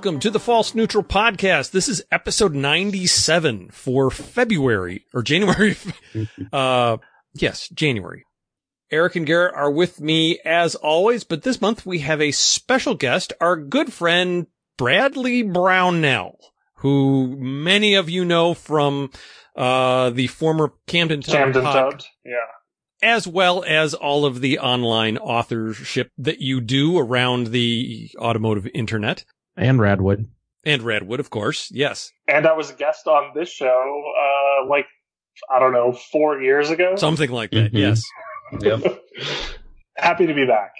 welcome to the False Neutral Podcast. This is episode 97 for February or January. uh, yes, January. Eric and Garrett are with me as always, but this month we have a special guest, our good friend Bradley Brownell, who many of you know from uh, the former Camden Tub Camden Tubs. Yeah. as well as all of the online authorship that you do around the automotive internet and Radwood. and Radwood, of course. Yes. And I was a guest on this show, uh, like, I don't know, four years ago. Something like that. Mhm. Yes. Yep. Happy to be back.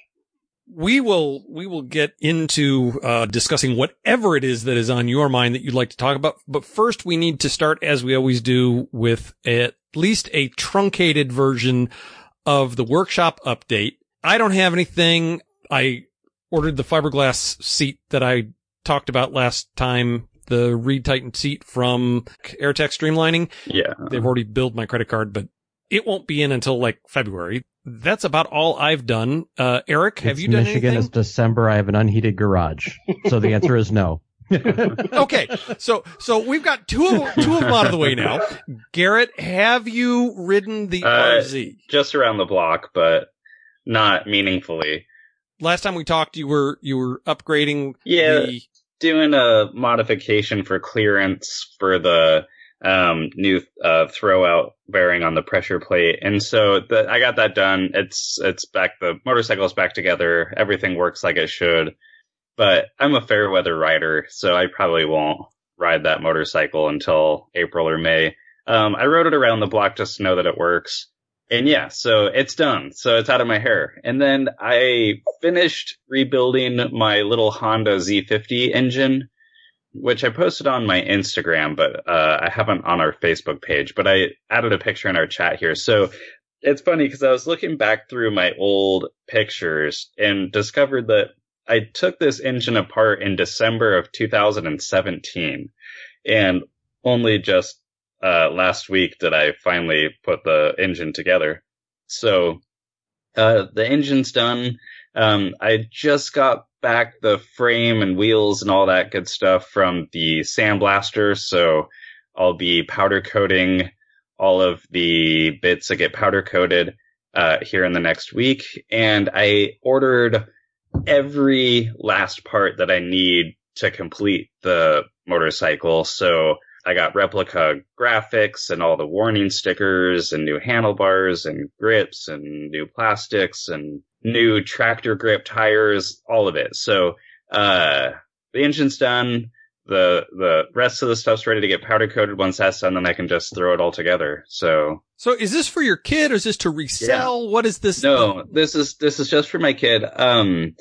We will, we will get into, uh, discussing whatever it is that is on your mind that you'd like to talk about. But first we need to start, as we always do, with at least a truncated version of the workshop update. I don't have anything. I ordered the fiberglass seat that I talked about last time, the Reed Titan seat from AirTech Streamlining. Yeah. They've already billed my credit card, but it won't be in until like February. That's about all I've done. Uh, Eric, have It's you done anything? Michigan. It's anything? December. I have an unheated garage. So the answer is no. okay, so so we've got two of two of them out of the way now. Garrett, have you ridden the Uh, RZ? Just around the block, but not meaningfully. Last time we talked, you were you were upgrading. Yeah. the, Doing a modification for clearance for the um, new uh, throw out bearing on the pressure plate, and so the, I got that done. It's it's back. The motorcycle's back together. Everything works like it should. But I'm a fair weather rider, so I probably won't ride that motorcycle until April or May. Um, I rode it around the block just to know that it works. And yeah, so it's done. So it's out of my hair. And then I finished rebuilding my little Honda Z50 engine, which I posted on my Instagram, but uh, I haven't on our Facebook page. But I added a picture in our chat here. So it's funny because I was looking back through my old pictures and discovered that I took this engine apart in December of 2017. And only just uh, last week that I finally put the engine together. So uh, the engine's done. Um, I just got back the frame and wheels and all that good stuff from the sandblaster. So I'll be powder coating all of the bits that get powder coated uh, here in the next week. And I ordered every last part that I need to complete the motorcycle. So I got replica graphics and all the warning stickers and new handlebars and grips and new plastics and new tractor grip tires, all of it. So, uh, the engine's done. The, the rest of the stuff's ready to get powder coated. Once that's done, then I can just throw it all together. So so is this for your kid or is this to resell? What is this? no, this is this is just for my kid. Um,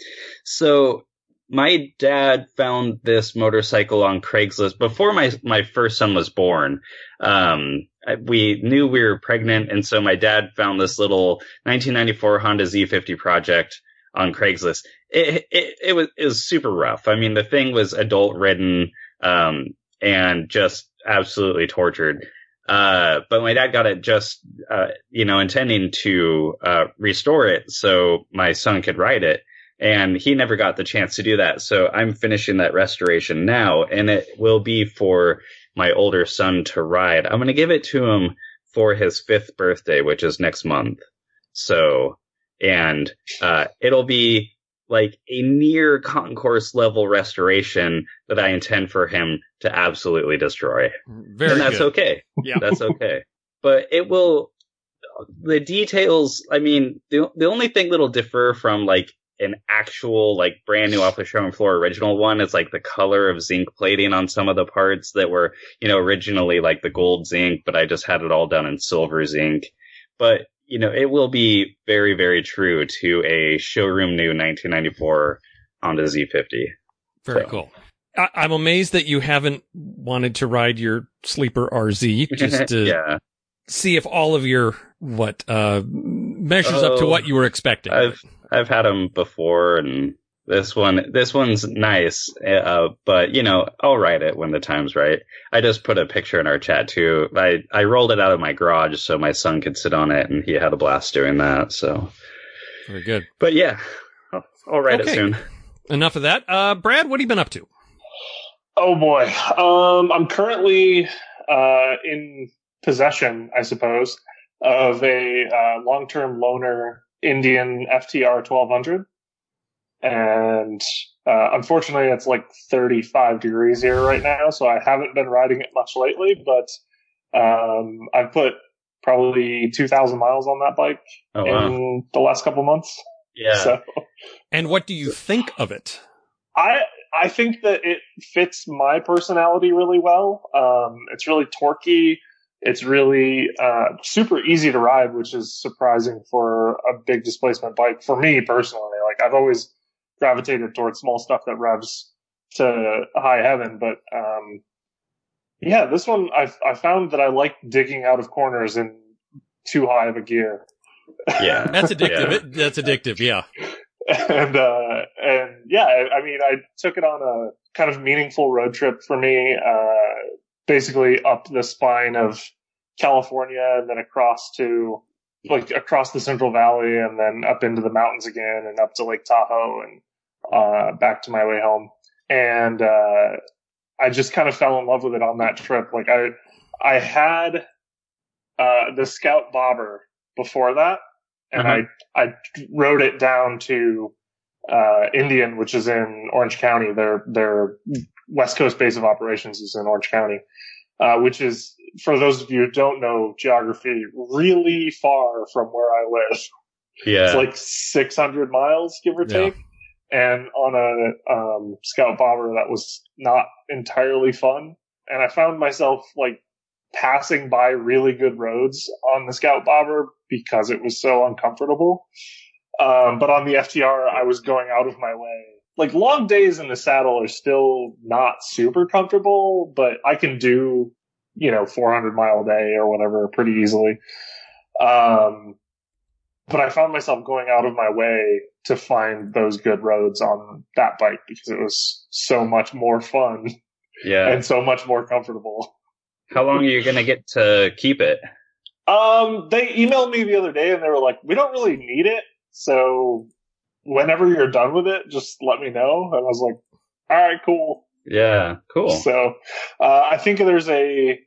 so my dad found this motorcycle on Craigslist before my my first son was born. Um, we knew we were pregnant, and so my dad found this little 1994 Honda Z50 project on Craigslist. It it, it was it was super rough. I mean, the thing was adult ridden, um, and just absolutely tortured. Uh, but my dad got it just, uh, you know, intending to, uh, restore it so my son could ride it. And he never got the chance to do that. So I'm finishing that restoration now and it will be for my older son to ride. I'm going to give it to him for his fifth birthday, which is next month. So, and, uh, it'll be like a near concourse level restoration that I intend for him to absolutely destroy Very and that's good. okay. Yeah. That's okay. but it will, the details, I mean, the, the only thing that'll differ from like an actual, like brand new off the showroom floor original one is like the color of zinc plating on some of the parts that were, you know, originally like the gold zinc, but I just had it all done in silver zinc. But, you know, it will be very, very true to a showroom new 1994 Honda Z50. Very So. cool. I, I'm amazed that you haven't wanted to ride your sleeper RZ just to yeah. see if all of your what uh measures up to Oh, what you were expecting. I've I've had them before, and this one this one's nice. Uh, but you know, I'll write it when the time's right. I just put a picture in our chat too. I I rolled it out of my garage so my son could sit on it, and he had a blast doing that. So, Very good. but yeah, I'll, I'll write Okay. it soon. Enough of that. Uh, Brad, what have you been up to? Oh boy. Um, I'm currently uh, in possession, I suppose, of a uh, long-term loaner Indian FTR 1200, and uh, unfortunately, it's like 35 degrees here right now, so I haven't been riding it much lately. But um, I've put probably 2,000 miles on that bike Oh wow. in the last couple months. Yeah. So And what do you think of it? I I think that it fits my personality really well. Um, it's really torquey. It's really uh, super easy to ride, which is surprising for a big displacement bike for me personally. Like I've always gravitated towards small stuff that revs to high heaven, but um, yeah, this one I I found that I like digging out of corners in too high of a gear. Yeah. That's addictive. Yeah. That's addictive. Yeah. and uh and yeah I, I mean i took it on a kind of meaningful road trip for me uh basically up the spine of california and then across to like across the central valley and then up into the mountains again and up to lake tahoe and uh back to my way home and uh i just kind of fell in love with it on that trip like i i had uh the scout bobber before that and Uh-huh. I I rode it down to uh, Indian, which is in Orange County. Their their West Coast base of operations is in Orange County, uh, which is for those of you who don't know geography, really far from where I live. Yeah. It's like 600 miles, give or Yeah. take. And on a um, Scout Bobber, that was not entirely fun. And I found myself like passing by really good roads on the Scout Bobber because it was so uncomfortable. Um, but on the FTR, I was going out of my way. Like long days in the saddle are still not super comfortable, but I can do, you know, 400 mile a day or whatever pretty easily. Um, but I found myself going out of my way to find those good roads on that bike because it was so much more fun yeah. and so much more comfortable. How long are you gonna get to keep it? Um, they emailed me the other day and they were like, "We don't really need it, so whenever you're done with it, just let me know." And I was like, "All right, cool." Yeah. Cool. So, uh, I think there's a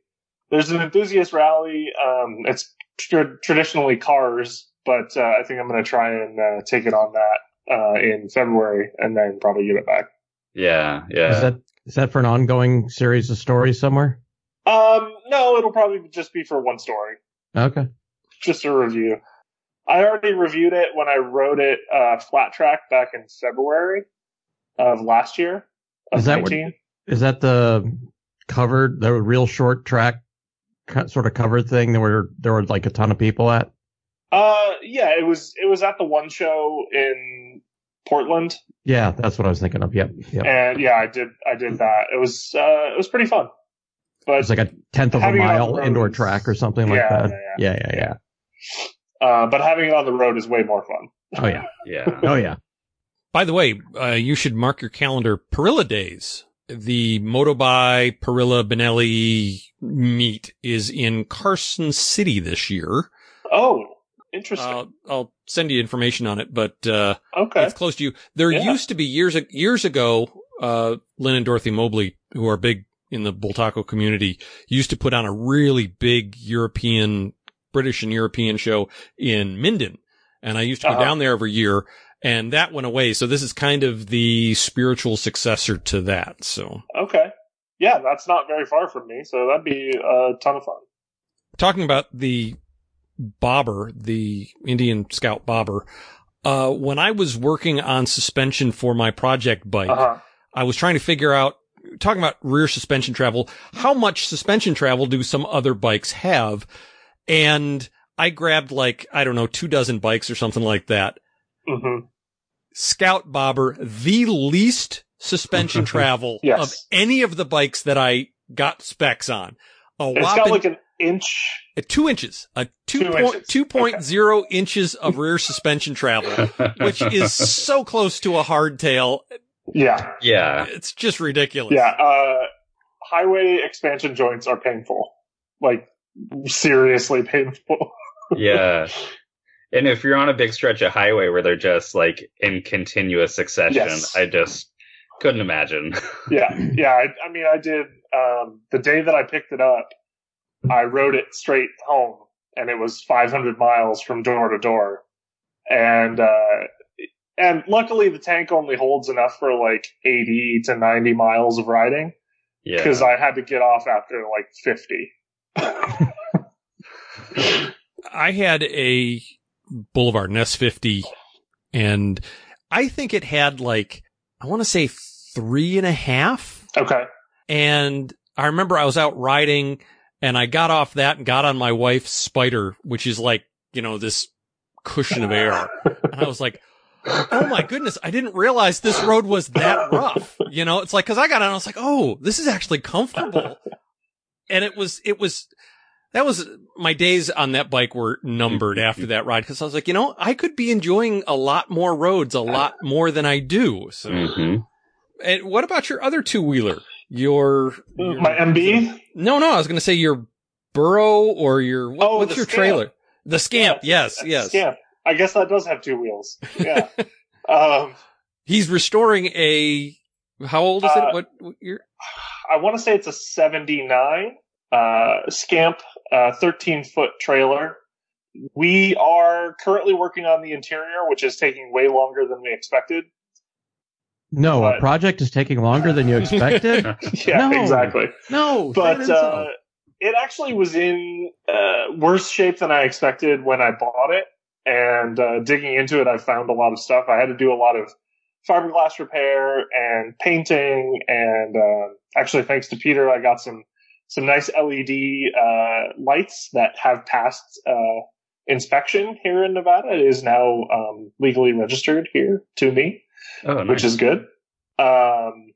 there's an enthusiast rally. Um, it's tr- traditionally cars, but uh, I think I'm going to try and uh, take it on that uh, in February and then probably give it back. Yeah. Yeah. Is that is that for an ongoing series of stories somewhere? Um, no, it'll probably just be for one story. Okay. just a review. I already reviewed it when I wrote it uh, flat track back in February of last year. Of Is that what- 19. Is that the covered, the real short track sort of covered thing that where there were like a ton of people at? Uh, yeah, it was it was at the one show in Portland, Yeah, that's what I was thinking of. Yep. Yep. and yeah, I did I did that. It was uh, it was pretty fun. But It's like a tenth of a having it on mile indoor track or something like Yeah, that. yeah, Yeah, yeah, yeah. Uh, but having it on the road is way more fun. Oh yeah. yeah. Oh yeah. By the way, uh, you should mark your calendar Parilla Days. The Motobi Parilla Benelli meet is in Carson City this year. Oh, interesting. Uh, I'll send you information on it, but, uh, okay. it's close to you. There Yeah. used to be years, years ago, uh, Lynn and Dorothy Mobley, who are big in the Bultaco community, used to put on a really big European, British and European show in Minden. And I used to go Uh-huh. down there every year and that went away. So this is kind of the spiritual successor to that. So Okay. Yeah, that's not very far from me, so that'd be a ton of fun. talking about the bobber, the Indian Scout bobber, uh, when I was working on suspension for my project bike, Uh huh. I was trying to figure out, talking about rear suspension travel, how much suspension travel do some other bikes have? And I grabbed like, I don't know, two dozen bikes or something like that. hmm Scout Bobber, the least suspension travel Yes. of any of the bikes that I got specs on. A It's got like an inch. uh, two inches, a two Two point inches. two point zero inches of rear suspension travel, which is so close to a hardtail. Yeah. yeah. It's just ridiculous. Yeah. Uh, highway expansion joints are painful. Like, seriously painful. Yeah. And if you're on a big stretch of highway where they're just like in continuous succession, Yes. I just Couldn't imagine. yeah, yeah. I, I mean, I did um, the day that I picked it up. I rode it straight home, and it was 500 miles from door to door, and uh, and luckily the tank only holds enough for like 80 to 90 miles of riding Yeah. because I had to get off after like 50. I had a Boulevard an S50 and I think it had like, I want to say three and a half. Okay. And I remember I was out riding and I got off that and got on my wife's Spyder, which is like, you know, this cushion of air. And I was like, Oh my goodness. I didn't realize this road was that rough. You know, it's like, cause I got on, I was like, Oh, this is actually comfortable. And it was, it was, that was my days on that bike were numbered after that ride. Cause I was like, you know, I could be enjoying a lot more roads, a lot more than I do. So, hmm and what about your other two wheeler? Your, your- My MB? no, no, I was going to say your burrow or your, what, Oh, what's the your Scamp. trailer? The scamp. Yes, yes. Scamp. I guess that does have two wheels. Yeah. um, He's restoring a, how old is Uh, it? What, what year? I want to say it's a 79 uh, Scamp uh, 13 foot trailer. We are currently working on the interior, which is taking way longer than we expected. No, But- a project is taking longer than you expected. yeah, No. exactly. no, But it uh, it actually was in uh, worse shape than I expected when I bought it. And uh, digging into it, I found a lot of stuff. I had to do a lot of fiberglass repair and painting. And uh, actually, thanks to Peter, I got some some nice LED uh, lights that have passed uh, inspection here in Nevada. It is now um, legally registered here to me Oh, nice. which is good. Um,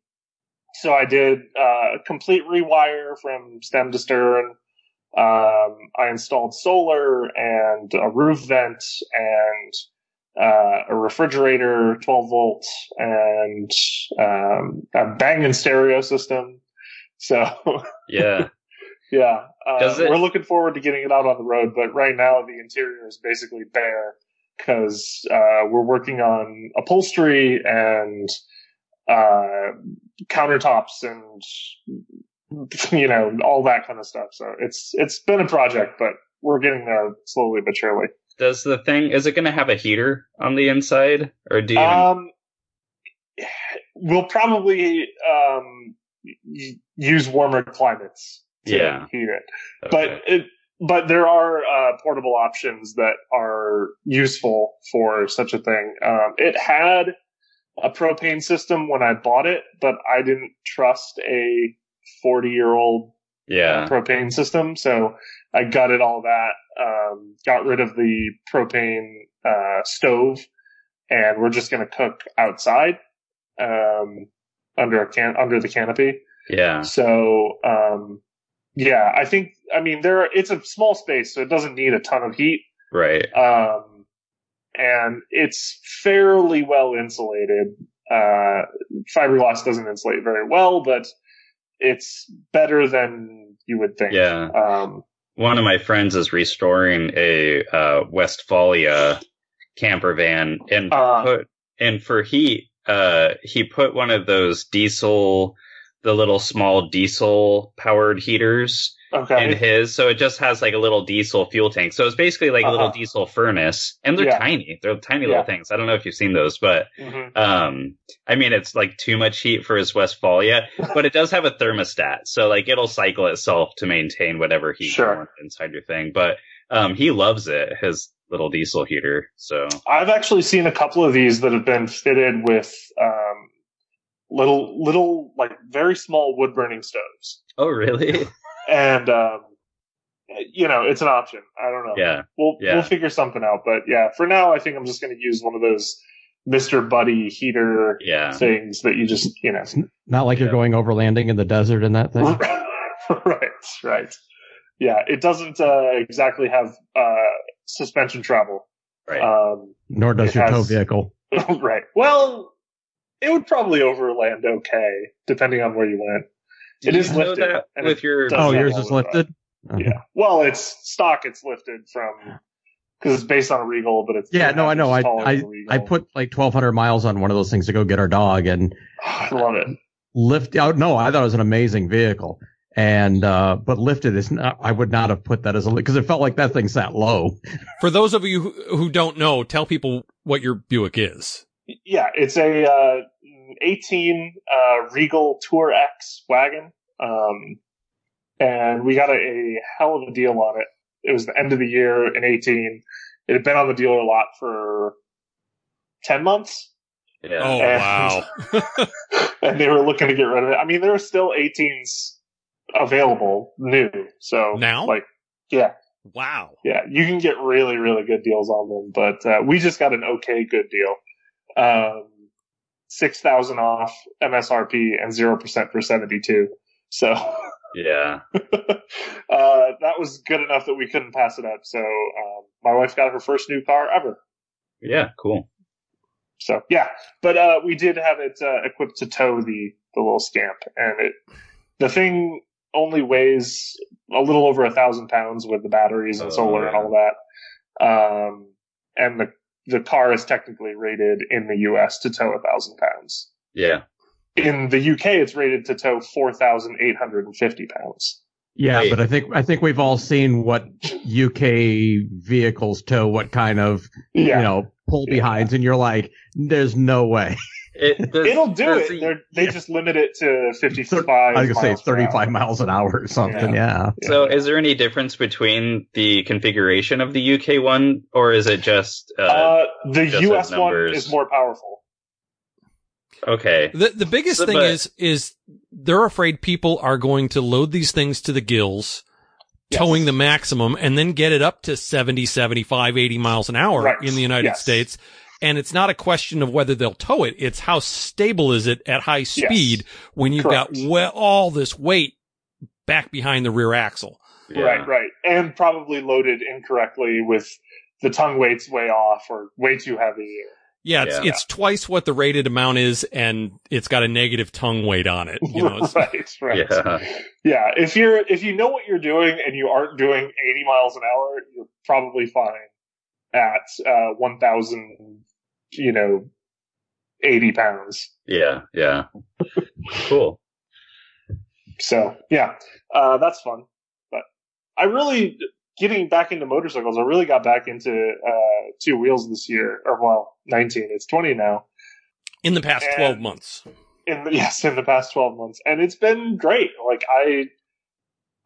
so I did uh, a complete rewire from stem to stern. Um, I installed solar and a roof vent and uh, a refrigerator, 12 volts, and um, a banging stereo system. So yeah. yeah, uh, it- we're looking forward to getting it out on the road. But right now, the interior is basically bare because uh, we're working on upholstery and uh, countertops and you know all that kind of stuff. So it's it's been a project, but we're getting there slowly but surely. Does the thing is it going to have a heater on the inside, or do you? Um, we'll probably um, use warmer climates to Yeah. heat it. okay. but it, but there are uh, portable options that are useful for such a thing. Um, it had a propane system when I bought it, but I didn't trust a 40 year old yeah, propane system, so I gutted all that, um, got rid of the propane uh, stove, and we're just going to cook outside um, under a can under the canopy. yeah, So, um, yeah, I think, I mean, there, it's a small space, so it doesn't need a ton of heat. right. Um, and it's fairly well insulated. Uh, fiberglass doesn't insulate very well, but it's better than you would think. Yeah. Um, One of my friends is restoring a uh, Westphalia camper van, and Uh. put and for heat, uh, he put one of those diesel, the little small diesel powered heaters okay. in his, so it just has like a little diesel fuel tank. So it's basically like a little Uh-huh. diesel furnace, and they're Yeah. tiny. They're tiny Yeah. little things. I don't know if you've seen those, but Mhm. um, I mean, it's like too much heat for his Westphalia, but it does have a thermostat, so like it'll cycle itself to maintain whatever heat Sure. you want inside your thing. But um, he loves it, his little diesel heater. So I've actually seen a couple of these that have been fitted with, um, little, little, like very small wood burning stoves. oh really? And, um, you know, it's an option. I don't know. yeah, We'll Yeah. we'll figure something out. But yeah, for now, I think I'm just going to use one of those Mister Buddy heater yeah, things that you just you know. Not like Yeah. you're going overlanding in the desert in that thing. right, right. Yeah, it doesn't uh, exactly have uh, suspension travel. right. Um, Nor does It your tow vehicle. right. Well, it would probably overland okay, depending on where you went. Do it you is know lifted, that with your Oh, yours is lifted. Uh-huh. Yeah. Well, it's stock. It's lifted from because it's based on a Regal, but it's Yeah, no, I know. I I, than a Regal. I put like 1,200 miles on one of those things to go get our dog and I love it. lift out. No, I thought it was an amazing vehicle. And, uh, but lifted is not, I would not have put that as a, cause it felt like that thing sat low. For those of you who, who don't know, tell people what your Buick is. Yeah, it's a uh, 18 uh, Regal TourX wagon, um, and we got a, a hell of a deal on it. It was the end of the year in 18. It had been on the dealer a lot for 10 months, Yeah. Oh And- wow! and they were looking to get rid of it. I mean, there are still 18s available new, so Now? like, yeah, wow! yeah, you can get really, really good deals on them. But uh, we just got an okay good deal. Um, six thousand off MSRP and zero percent for seventy two. So Yeah. uh, that was good enough that we couldn't pass it up. So um, my wife got her first new car ever. Yeah. Cool. So yeah, but uh, we did have it uh, equipped to tow the the little scamp, and it the thing only weighs a little over a thousand pounds with the batteries and Oh, solar and all that. Um, and the the car is technically rated in the U.S. to tow a thousand pounds. Yeah. In the UK, it's rated to tow four thousand eight hundred and fifty pounds. Yeah, Wait. but I think, I think we've all seen what UK vehicles tow, what kind of, Yeah, you know, pull behinds. And you're like, there's no way. It, does- it'll do it. the- They're, yeah. just limit it to fifty Thir- five. I was going to say 35 miles an hour or something. Yeah. So, is there any difference between the configuration of the UK one, or is it just uh, Uh, the just U.S. one is more powerful. okay? The the biggest So, thing but- is is they're afraid people are going to load these things to the gills, Yes. towing the maximum, and then get it up to 70, 75, 80 miles an hour Right. in the United Yes. States. And it's not a question of whether they'll tow it; it's how stable is it at high speed when you've Correct. got we- all this weight back behind the rear axle. Yeah. Right, right. And probably loaded incorrectly with the tongue weights way off or way too heavy. Yeah, it's Yeah. it's twice what the rated amount is, and it's got a negative tongue weight on it. You know, right, right. Yeah. Yeah, if you're if you know what you're doing and you aren't doing 80 miles an hour, you're probably fine at uh 1000 you know 80 pounds. Yeah. Yeah. cool. So, yeah. Uh that's fun. But I really getting back into motorcycles, I really got back into uh two wheels this year or well, 19. It's 20 now. in the past And- twelve months. in the, yes in the past 12 months and it's been great like i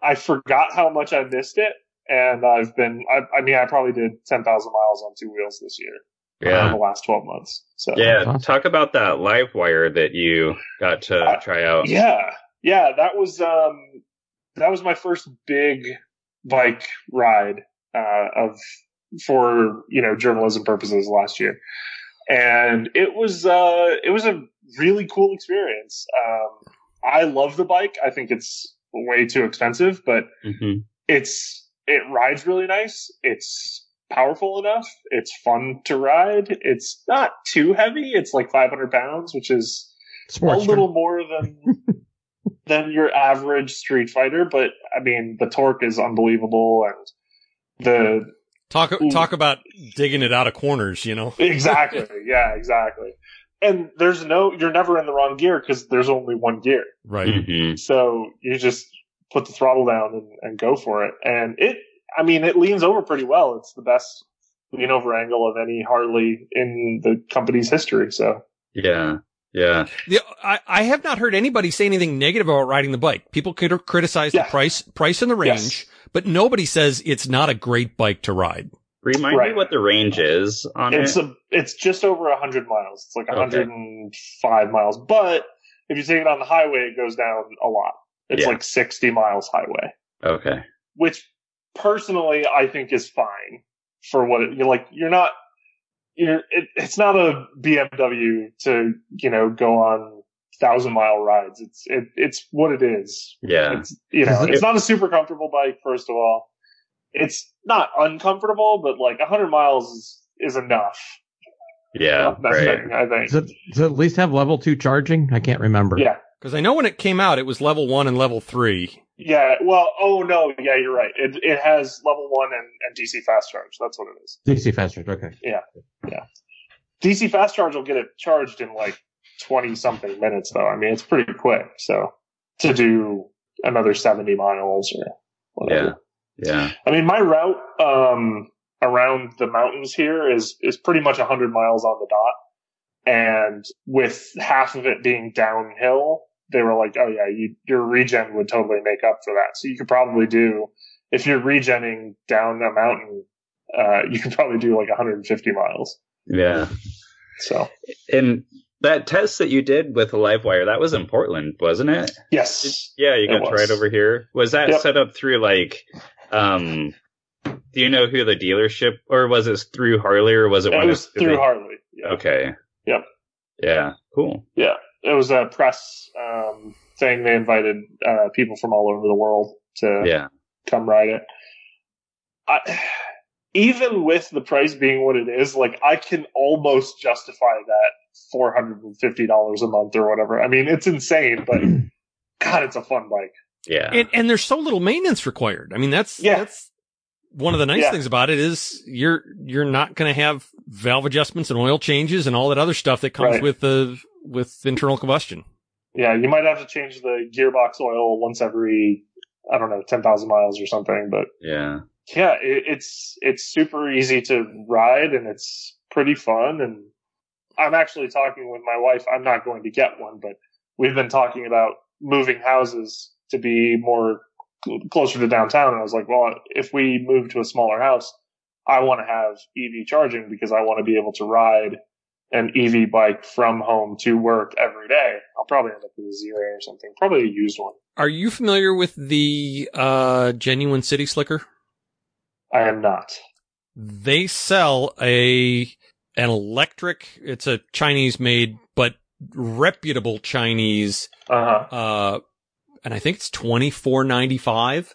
i forgot how much i missed it and i've been i, I mean i probably did 10,000 miles on two wheels this year in Yeah. the last 12 months so Yeah. Awesome. Talk about that LiveWire that you got to Uh, try out. yeah yeah that was um that was my first big bike ride uh of for you know journalism purposes last year and it was uh it was a really cool experience um i love the bike i think it's way too expensive but hmm it's it rides really nice it's powerful enough it's fun to ride it's not too heavy it's like 500 pounds which is Sports. a little more than than your average Street Fighter, but I mean the torque is unbelievable and the Talk talk about digging it out of corners. You know, exactly yeah exactly. And there's no you're never in the wrong gear because there's only one gear, right? hmm so you just put the throttle down and, and go for it. And it I mean it leans over pretty well. It's the best lean over angle of any Harley in the company's history. So Yeah. Yeah. The, I, I have not heard anybody say anything negative about riding the bike. People could criticize Yeah. the price, price and the range, Yes. but nobody says it's not a great bike to ride. Remind me what the range is on It's it. a, it's just over hundred miles. It's like Okay. 105 miles. But if you take it on the highway, it goes down a lot. It's Yeah. like 60 miles highway, okay. which personally I think is fine for what it, you're like. You're not, you're, it, it's not a BMW to, you know, go on thousand mile rides. It's, it, it's what it is. Yeah. It's, you know, it's not a super comfortable bike, first of all. It's not uncomfortable, but like 100 miles is, is enough. Yeah. Right. thing, I think. Does it, does it at least have level two charging? I can't remember. Yeah. Cause I know when it came out, it was level one and level three. Yeah, well, oh no, yeah, you're right. It it has level one and, and DC fast charge. That's what it is. DC fast charge. Okay. Yeah. Yeah. DC fast charge will get it charged in like twenty something minutes, though. I mean, it's pretty quick. So to do another seventy miles or whatever. Yeah. Yeah. I mean, my route um, around the mountains here is is pretty much hundred miles on the dot, and with half of it being downhill, they were like, "Oh yeah, you, your regen would totally make up for that." So you could probably do if you're regenning down a mountain, uh, you could probably do like 150 miles. Yeah. So And that test that you did with the Livewire, that was in Portland, wasn't it? yes, Yeah, you got ride over here. Was that Yep. set up through like um do you know who the dealership or was it through Harley or was it it was through Harley. Yeah. Okay. Yep. Yeah. Cool. Yeah, it was a press um, thing. They invited uh, people from all over the world to Yeah. come ride it. I, even with the price being what it is, like I can almost justify that four hundred and fifty dollars a month or whatever. I mean, it's insane, but God, it's a fun bike. Yeah. And, and there's so little maintenance required. I mean, that's, Yeah. that's one of the nice Yeah. things about it is you're, you're not going to have valve adjustments and oil changes and all that other stuff that comes Right. with the, with internal combustion. Yeah, you might have to change the gearbox oil once every I don't know ten thousand miles or something, but yeah. yeah, it, it's it's super easy to ride and it's pretty fun. And I'm actually talking with my wife. I'm not going to get one, but we've been talking about moving houses to be more closer to downtown. And I was like, well, if we move to a smaller house, I want to have EV charging because I want to be able to ride an EV bike from home to work every day. I'll probably end up with a zero or something, probably a used one. Are you familiar with the, uh, genuine city slicker? I am not. They sell a, an electric, it's a Chinese made, but reputable Chinese Uh huh. uh, and I think it's twenty four ninety five.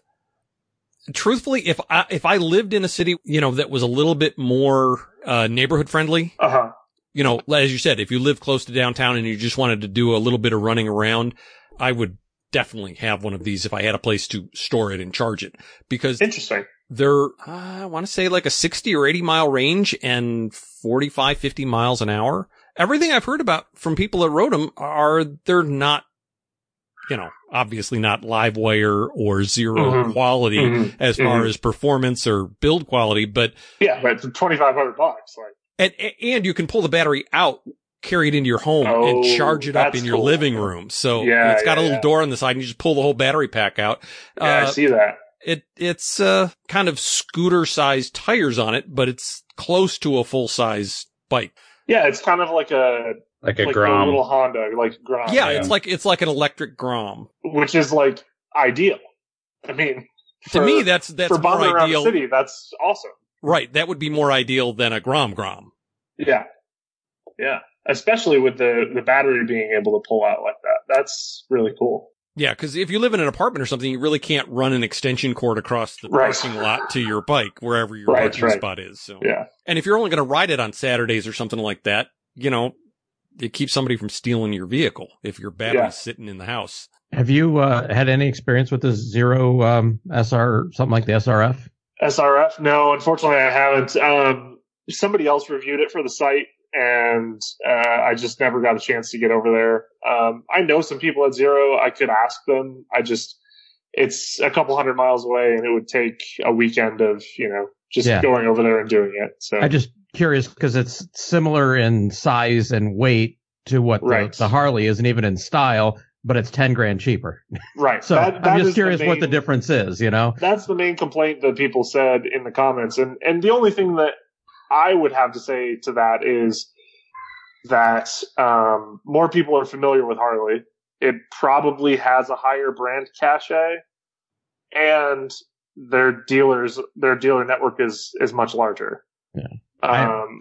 Truthfully, if I if I lived in a city, you know, that was a little bit more uh, neighborhood friendly, Uh huh. You know, as you said, if you live close to downtown and you just wanted to do a little bit of running around, I would definitely have one of these if I had a place to store it and charge it because Interesting. they're, uh, I want to say like a 60 or 80 mile range and 45, 50 miles an hour. Everything I've heard about from people that rode them are they're not, you know, obviously not LiveWire or 0 Mhm. quality Mhm. as far Mhm. as performance or build quality, but, Yeah, but for twenty five hundred bucks, like and, and you can pull the battery out, carry it into your home and Oh, charge it up in your cool. living room. So Yeah, it's got a little yeah. door on the side and you just pull the whole battery pack out. yeah, I Uh, see that. it it's uh kind of scooter sized tires on it, but it's close to a full size bike. Yeah, it's kind of like a Like a like Grom. a little Honda, like Grom. yeah, it's like it's like an electric Grom. which is like ideal. I mean, To for- me, that's that's for more bombing around ideal. city, that's awesome. Right, that would be more ideal than a Grom Grom. Yeah, yeah, especially with the the battery being able to pull out like that. That's really cool. Yeah, because if you live in an apartment or something, you really can't run an extension cord across the Right. parking lot to your bike wherever your Right, parking right. spot is. So, Yeah, and if you're only going to ride it on Saturdays or something like that, you know, it keeps somebody from stealing your vehicle if your battery's Yeah. sitting in the house. Have you uh, had any experience with the zero um, SR, something like the SRF? SRF. No, unfortunately, I haven't. Um, somebody else reviewed it for the site, and uh, I just never got a chance to get over there. Um, I know some people at Zero. I could ask them. I just it's a couple hundred miles away, and it would take a weekend of you know just Yeah. going over there and doing it. So I just curious because it's similar in size and weight to what the, the Harley is, and even in style, but it's ten grand cheaper. right. So That- that I'm just curious what the difference is. You know? that's the main complaint that people said in the comments and and the only thing that i would have to say to that is that um, more people are familiar with harley it probably has a higher brand cachet and their dealers their dealer network is is much larger Yeah. Um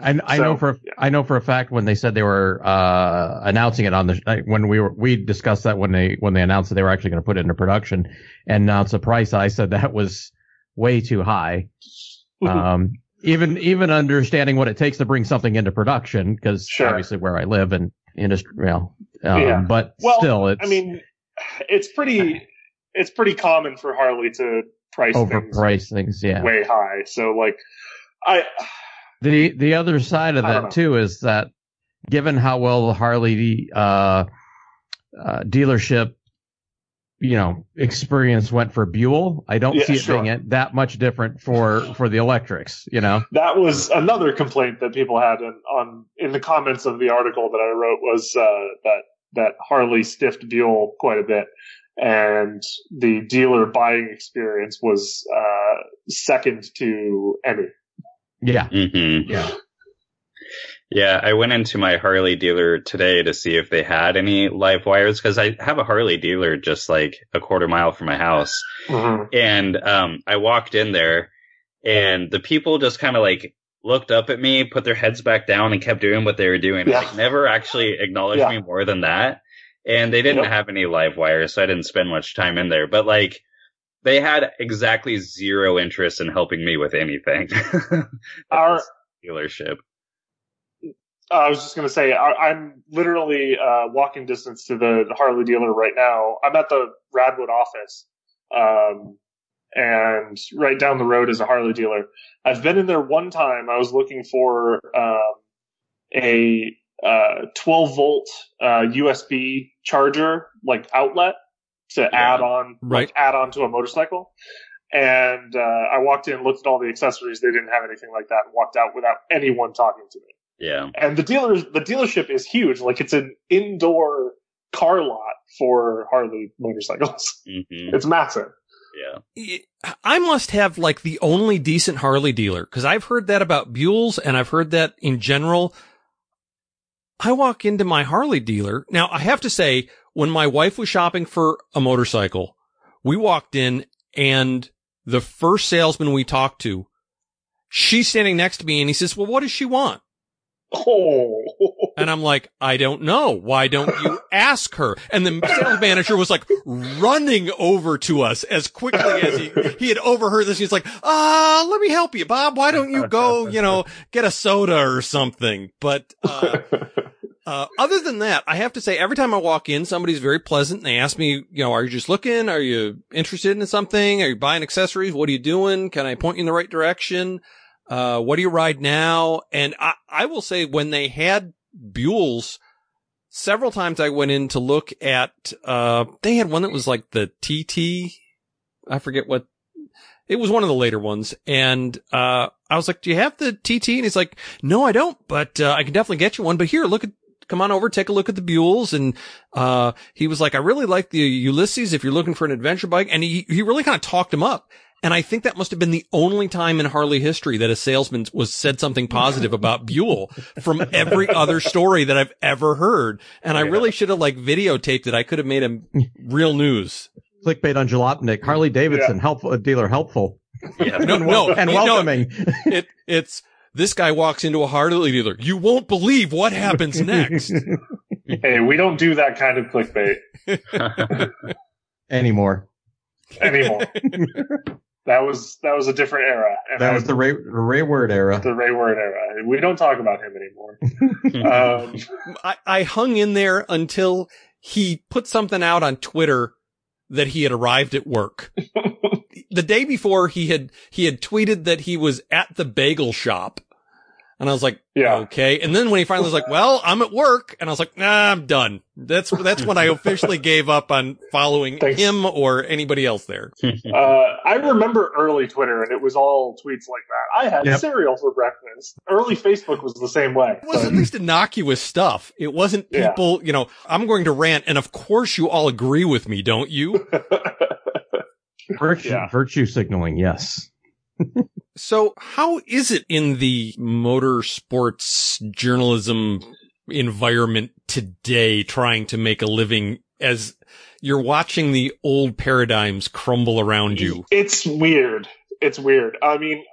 I, I So, know for yeah. I know for a fact when they said they were uh, announcing it on the when we were we discussed that when they when they announced that they were actually going to put it into production and announce a price. I said that was way too high. Um, even even understanding what it takes to bring something into production because Sure. obviously where I live and industry, well, um, Yeah. but Well, still, it's I mean, it's pretty. it's pretty common for Harley to price things Overprice things, yeah. way high. So like, I The the other side of that too is that given how well the Harley uh, uh, dealership, you know, experience went for Buell, I don't Yeah, see it sure. being it that much different for for the electrics. You know, that was another complaint that people had in, on in the comments of the article that I wrote was uh, that that Harley stiffed Buell quite a bit, and the dealer buying experience was uh, second to any. Yeah, hmm yeah. Yeah, I went into my Harley dealer today to see if they had any LiveWires because I have a Harley dealer just like a quarter mile from my house. And um, I walked in there, and the people just kind of like looked up at me, put their heads back down, and kept doing what they were doing. Yeah. Like never actually acknowledged Yeah. me more than that. And they didn't Yep. have any LiveWires, so I didn't spend much time in there. But like, they had exactly zero interest in helping me with anything. Our dealership. I was just going to say, I, I'm literally uh, walking distance to the, the Harley dealer right now. I'm at the Radwood office, um, and right down the road is a Harley dealer. I've been in there one time. I was looking for um, a uh, 12 volt uh, USB charger, like outlet, to add on, Right. like add on to a motorcycle. And uh, I walked in, looked at all the accessories. They didn't have anything like that, and walked out without anyone talking to me Yeah. and the dealers the dealership is huge like it's an indoor car lot for harley motorcycles hmm it's massive Yeah. I must have like the only decent Harley dealer because I've heard that about Buells and I've heard that in general. I walk into my Harley dealer. Now I have to say, when my wife was shopping for a motorcycle, we walked in and the first salesman we talked to, she's standing next to me and he says, well, what does she want? oh And I'm like, I don't know. Why don't you ask her? And the sales manager was like running over to us as quickly as he, he had overheard this. He's like, ah, let me help you, Bob. Why don't you go, you know, get a soda or something? But, uh, uh, other than that, I have to say every time I walk in, somebody's very pleasant. They ask me, you know, are you just looking? Are you interested in something? Are you buying accessories? What are you doing? Can I point you in the right direction? Uh, what do you ride now? And I, I will say when they had Buells, several times I went in to look at, uh, they had one that was like the TT. I forget what, it was one of the later ones. And, uh, I was like, do you have the TT? And he's like, no, I don't, but, uh, I can definitely get you one. But here, look at, come on over, take a look at the Buells. And, uh, he was like, I really like the Ulysses if you're looking for an adventure bike. And he, he really kind of talked him up. And I think that must have been the only time in Harley history that a salesman was said something positive about Buell from every other story that I've ever heard. And I Yeah. really should have like videotaped it. I could have made him real news. Clickbait on Jalopnik, Harley Davidson, helpful a dealer, helpful Yeah. No, no, and no, welcoming. it, it's this guy walks into a Harley dealer. You won't believe what happens next. hey we don't do that kind of clickbait Anymore. anymore that was that was a different era and That was the Ray, Ray Wert era. the Ray Wert era we don't talk about him anymore um, I, I hung in there until he put something out on Twitter that he had arrived at work. the day before he had, he had tweeted that he was at the bagel shop. And I was like, yeah okay. And then when he finally was like, well, I'm at work. And I was like, nah, I'm done. That's, that's when I officially gave up on following Thanks. him or anybody else there. uh, i remember early twitter and it was all tweets like that i had Yep. cereal for breakfast early facebook was the same way It was at least innocuous stuff. It wasn't Yeah. people, you know, I'm going to rant. And of course you all agree with me, don't you? Virtue, Yeah. virtue signaling, yes. So how is it in the motorsports journalism environment today trying to make a living as you're watching the old paradigms crumble around you? It's weird. It's weird. I mean,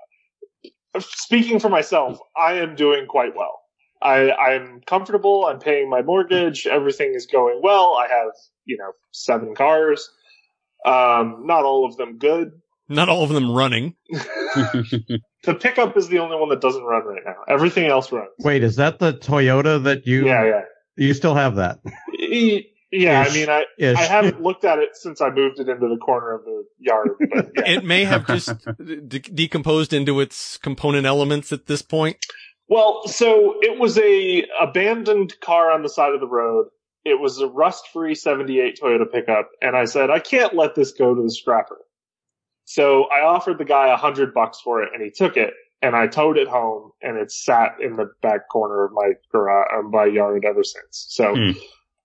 speaking for myself, I am doing quite well. I, I'm comfortable. I'm paying my mortgage. Everything is going well. I have, you know, seven cars. Um, not all of them good. Not all of them running. The pickup is the only one that doesn't run right now. Everything else runs. Wait, is that the Toyota that you Yeah, yeah. you still have that? Y- Yeah, I mean, I Ish. I haven't looked at it since I moved it into the corner of the yard, but yeah. It may have just de- decomposed into its component elements at this point. Well, so it was a abandoned car on the side of the road. It was a rust-free 78 Toyota pickup, and I said, I can't let this go to the scrapper. So I offered the guy a hundred bucks for it, and he took it, and I towed it home, and it's sat in the back corner of my garage, uh, my yard ever since. So, Hmm.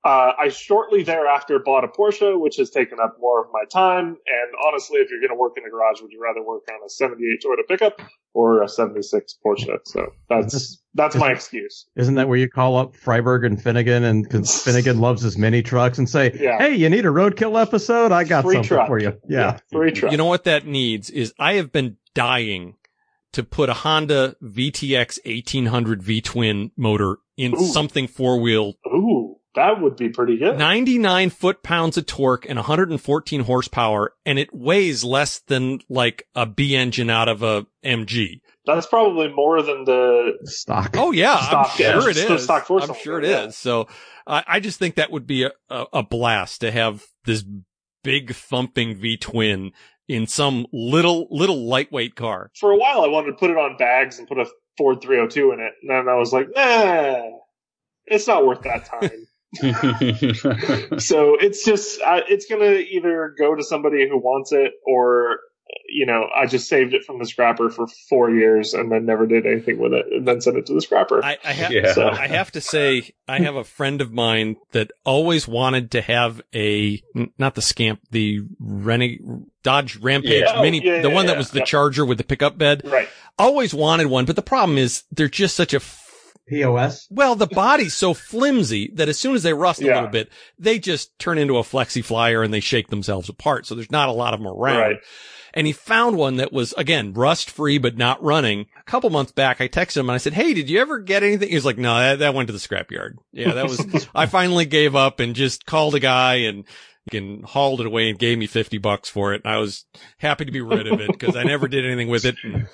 Uh, I shortly thereafter bought a Porsche, which has taken up more of my time. And honestly, if you're going to work in a garage, would you rather work on a 78 Toyota pickup or a 76 Porsche? So that's, that's my excuse. Isn't that where you call up Freiberg and Finnegan and 'cause Finnegan loves his mini trucks and say, Yeah. "Hey, you need a roadkill episode? I got Free something truck. for you." Yeah. Free truck. You know what that needs is I have been dying to put a Honda VTX 1800 V twin motor in Ooh. something four wheel, Ooh, that would be pretty good. 99 foot pounds of torque and 114 horsepower. And it weighs less than like a B engine out of a MG. That's probably more than the Stock. Oh yeah, I'm Stock, yeah, sure it just the is. stock I'm sure it cylinder, is. So I I just think that would be a, a, a blast to have this big thumping V twin in some little little lightweight car. for a while I wanted to put it on bags and put a Ford 302 in it, and then I was like, nah, it's not worth that time. so it's just uh, it's gonna either go to somebody who wants it, or you know, I just saved it from the scrapper for four years and then never did anything with it, and then sent it to the scrapper. I, I have Yeah. So- I have to say I have a friend of mine that always wanted to have a not the scamp the Reneg Dodge Rampage Yeah. Oh, Mini yeah, the yeah, one that yeah. was the Yep. Charger with the pickup bed. right. Always wanted one, but the problem is they're just such a f- POS. well, the body's so flimsy that as soon as they rust a little bit, they just turn into a flexi flyer and they shake themselves apart. So there's not a lot of them around. Right. And he found one that was again rust free but not running. A couple months back, I texted him and I said, "Hey, did you ever get anything?" He was like, "No, that, that went to the scrapyard." Yeah, that was. I finally gave up and just called a guy and and hauled it away and gave me fifty bucks for it. And I was happy to be rid of it because I never did anything with it. And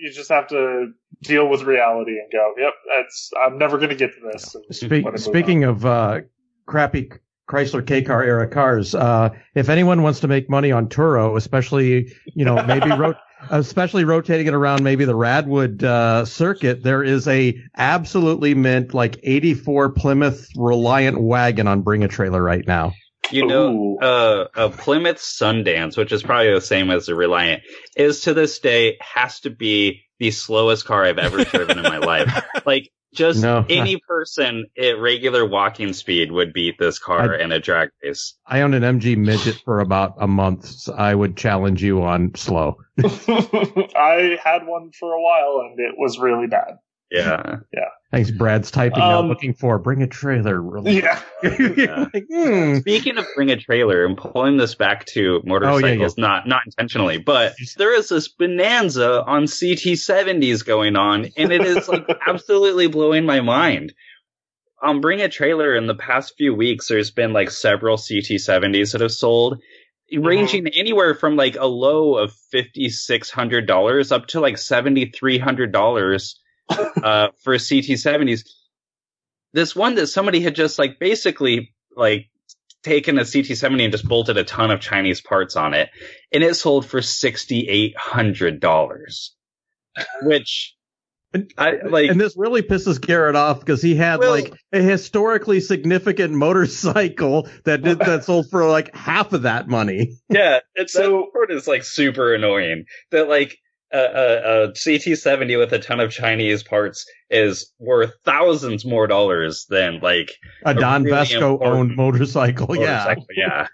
You just have to deal with reality and go, "Yep, that's I'm never going to get to this." And Speak, let it speaking of uh, crappy Chrysler K car era cars, uh, if anyone wants to make money on Turo, especially you know maybe ro- especially rotating it around maybe the Radwood uh, circuit, there is a absolutely mint like '84 Plymouth Reliant wagon on Bring a Trailer right now. You know, uh, a Plymouth Sundance, which is probably the same as the Reliant, is to this day has to be the slowest car I've ever driven in my life. Like, just No. any person at regular walking speed would beat this car I- in a drag race. I owned an MG midget for about a month. So I would challenge you on slow. I had one for a while and it was really bad. Yeah. Yeah. Thanks, Brad's typing out Um, looking for bring a trailer. Really. Yeah. Like, hmm. Speaking of bring a trailer and pulling this back to motorcycles, Oh, yeah. not not intentionally, but there is this bonanza on CT70s going on, and it is like absolutely blowing my mind. On Bring a Trailer in the past few weeks, there's been like several CT70s that have sold, ranging anywhere from like a low of fifty six hundred dollars up to like seventy three hundred dollars uh, for CT70s. This one that somebody had just like basically like taken a CT70 and just bolted a ton of Chinese parts on it, and it sold for sixty eight hundred dollars, which I like. and this really pisses Garrett off because he had Well- like a historically significant motorcycle that did that sold for like half of that money. Yeah, it's So- is like super annoying. That like a, a, a CT70 with a ton of Chinese parts is worth thousands more dollars than like A Don really Vesco owned important motorcycle. Yeah. Yeah.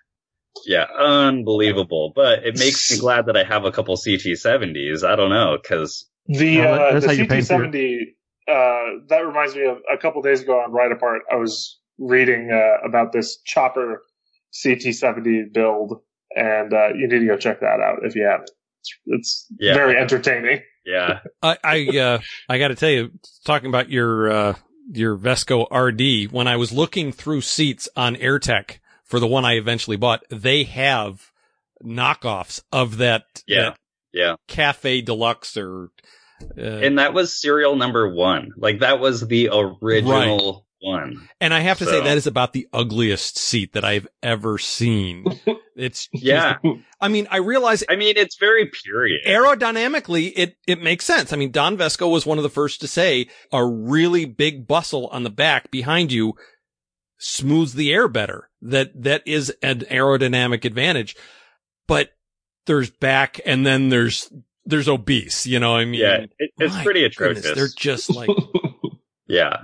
Yeah, unbelievable. But it makes me glad that I have a couple CT70s. I don't know, because The Well, uh, the how you pay for CT70 uh, that reminds me of a couple days ago on Ride Apart. I was reading uh, about this chopper CT70 build, and uh, you need to go check that out if you haven't. It's, it's Yeah. very entertaining. yeah, I I, uh, I got to tell you, talking about your uh, your Vesco RD, when I was looking through seats on AirTech for the one I eventually bought, they have knockoffs of that, Yeah. that yeah. Cafe Deluxe or uh, And that was serial number one. Like that was the original one. And I have to say that is about the ugliest seat that I've ever seen. It's just- Yeah. I mean, I realize I mean, it's very period. aerodynamically it it makes sense. I mean, Don Vesco was one of the first to say a really big bustle on the back behind you smooths the air better. That that is an aerodynamic advantage. But there's back and then there's there's obese, you know, I mean yeah, it, it's pretty goodness, atrocious. They're just like Yeah.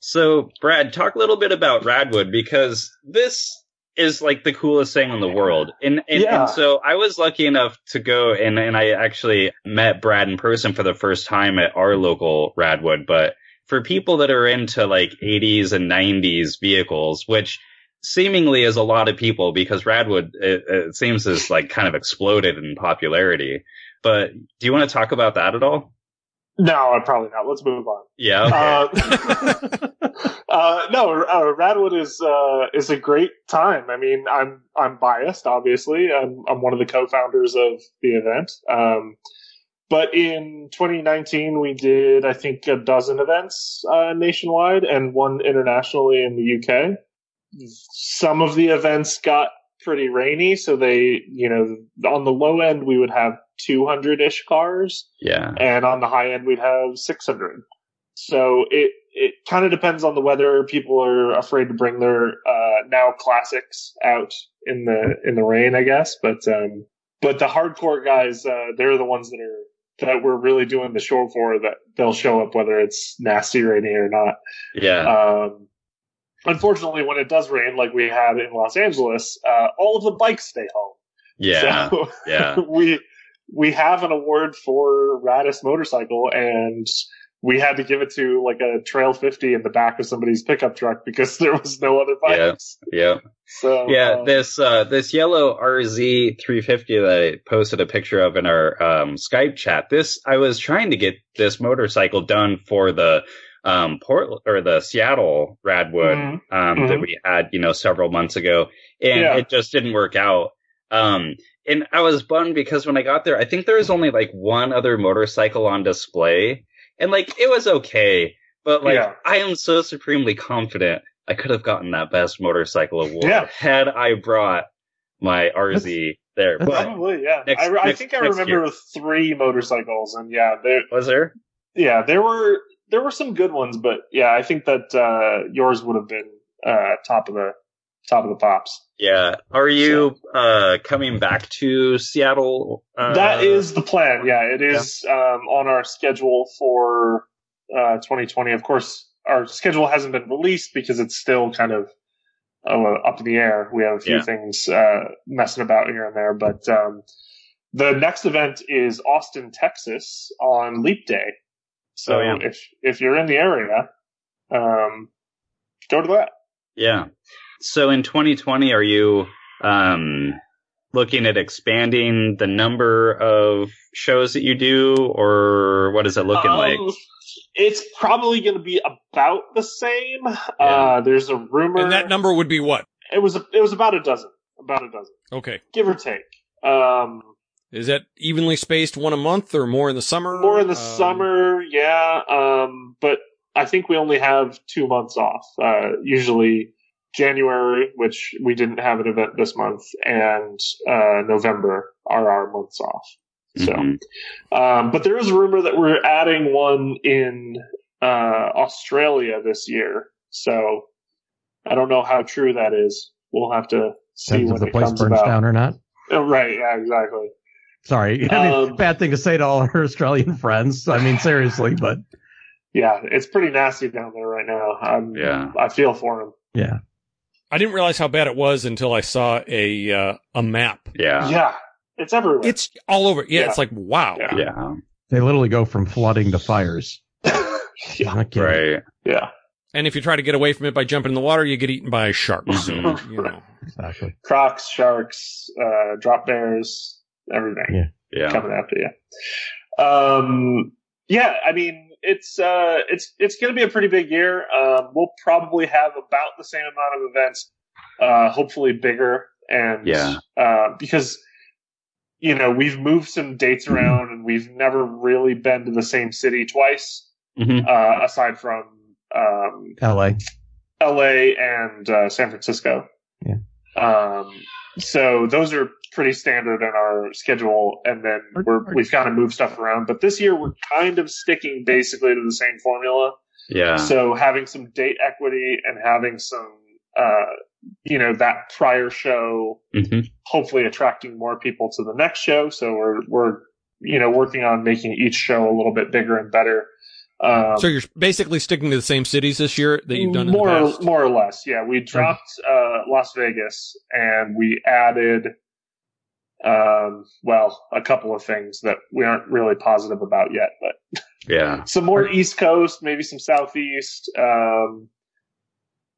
So, Brad, talk a little bit about Radwood because this is like the coolest thing in the world. And and, Yeah. and so I was lucky enough to go and and I actually met Brad in person for the first time at our local Radwood, but for people that are into like 80s and 90s vehicles, which seemingly is a lot of people because Radwood it, it seems has like kind of exploded in popularity. But do you want to talk about that at all? No, I'm probably not. Let's move on. Yeah. Okay. Uh, uh, no, uh, Radwood is uh, is a great time. I mean, I'm I'm biased, obviously. I'm I'm one of the co-founders of the event. Um, but in 2019, we did I think a dozen events uh, nationwide and one internationally in the UK. Some of the events got pretty rainy, so they, you know, on the low end we would have 200 ish cars yeah. and on the high end we'd have 600 so it it kind of depends on the weather people are afraid to bring their uh now classics out in the in the rain i guess but um but the hardcore guys uh they're the ones that are that we're really doing the show for that they'll show up whether it's nasty rainy or not Yeah. um unfortunately when it does rain like we had in los angeles uh all of the bikes stay home yeah. so yeah. we we have an award for raddest motorcycle and we had to give it to like a trail 50 in the back of somebody's pickup truck because there was no other Yeah. bikes Yeah. so Yeah. um, This, uh, this yellow RZ 350 that I posted a picture of in our, um, Skype chat. This, I was trying to get this motorcycle done for the, um, Port or the Seattle Radwood, Mhm. um, that Mhm. we had, you know, several months ago and Yeah. it just didn't work out. Um, and I was bummed because when I got there, I think there was only like one other motorcycle on display and like it was okay, but like Yeah. I am so supremely confident I could have gotten that best motorcycle award Yeah. had I brought my RZ there. that's- But probably yeah next- I, I next- think i next remember three motorcycles and yeah there was there? yeah there were there were some good ones but yeah i think that uh yours would have been uh top of the top of the pops Yeah. Are you uh coming back to Seattle? Uh, that is the plan. Yeah, it is um, on our schedule for uh, 2020. Of course, our schedule hasn't been released because it's still kind of uh, up in the air. We have a few Yeah. things uh, messing about here and there, but um, the next event is Austin, Texas, on Leap Day. So Oh, yeah. if if you're in the area, um, go to that. Yeah. So in 2020, are you um looking at expanding the number of shows that you do, or what is it looking like? Um, It's probably going to be about the same. Uh, there's a rumor. and that number would be what? It was a, it was about a dozen, about a dozen, Okay. give or take. Um, Is that evenly spaced one a month or more in the summer? more in the Um, summer, yeah. Um, but I think we only have two months off. Uh, usually January, which we didn't have an event this month, and uh, November are our months off. So, Mhm. um, but there is a rumor that we're adding one in uh, Australia this year. So I don't know how true that is. We'll have to see Depends if when the it place comes burns about. down or not. Oh, right? Yeah, exactly. Sorry, I mean, Um, bad thing to say to all our Australian friends. I mean, seriously, but Yeah, it's pretty nasty down there right now. I'm, Yeah. I feel for them. yeah, I didn't realize how bad it was until I saw a uh, a map. Yeah. yeah, it's everywhere. It's all over. Yeah, Yeah. it's like wow. Yeah. Yeah. they literally go from flooding to fires. yeah, Right. yeah. And if you try to get away from it by jumping in the water, you get eaten by a shark. Mhm. you know. Exactly. Crocs, sharks, uh, drop bears, everything. Yeah. Yeah. coming after you. Um, yeah, I mean, it's uh, it's it's going to be a pretty big year. Um, we'll probably have about the same amount of events, uh, hopefully bigger, and Yeah. uh, because you know we've moved some dates around and we've never really been to the same city twice, Mhm. uh, aside from um, L.A. L.A. and uh, San Francisco. Yeah. Um, so those are pretty standard in our schedule, and then we're we've kind of moved stuff around. But this year we're kind of sticking basically to the same formula. Yeah. So having some date equity and having some, uh, you know, that prior show, hmm hopefully attracting more people to the next show. So we're we're you know working on making each show a little bit bigger and better. Um, So you're basically sticking to the same cities this year that you've done in more the past. more or less. Yeah, we dropped uh, Las Vegas and we added, um, well, a couple of things that we aren't really positive about yet, but Yeah. some more East Coast, maybe some Southeast. Um,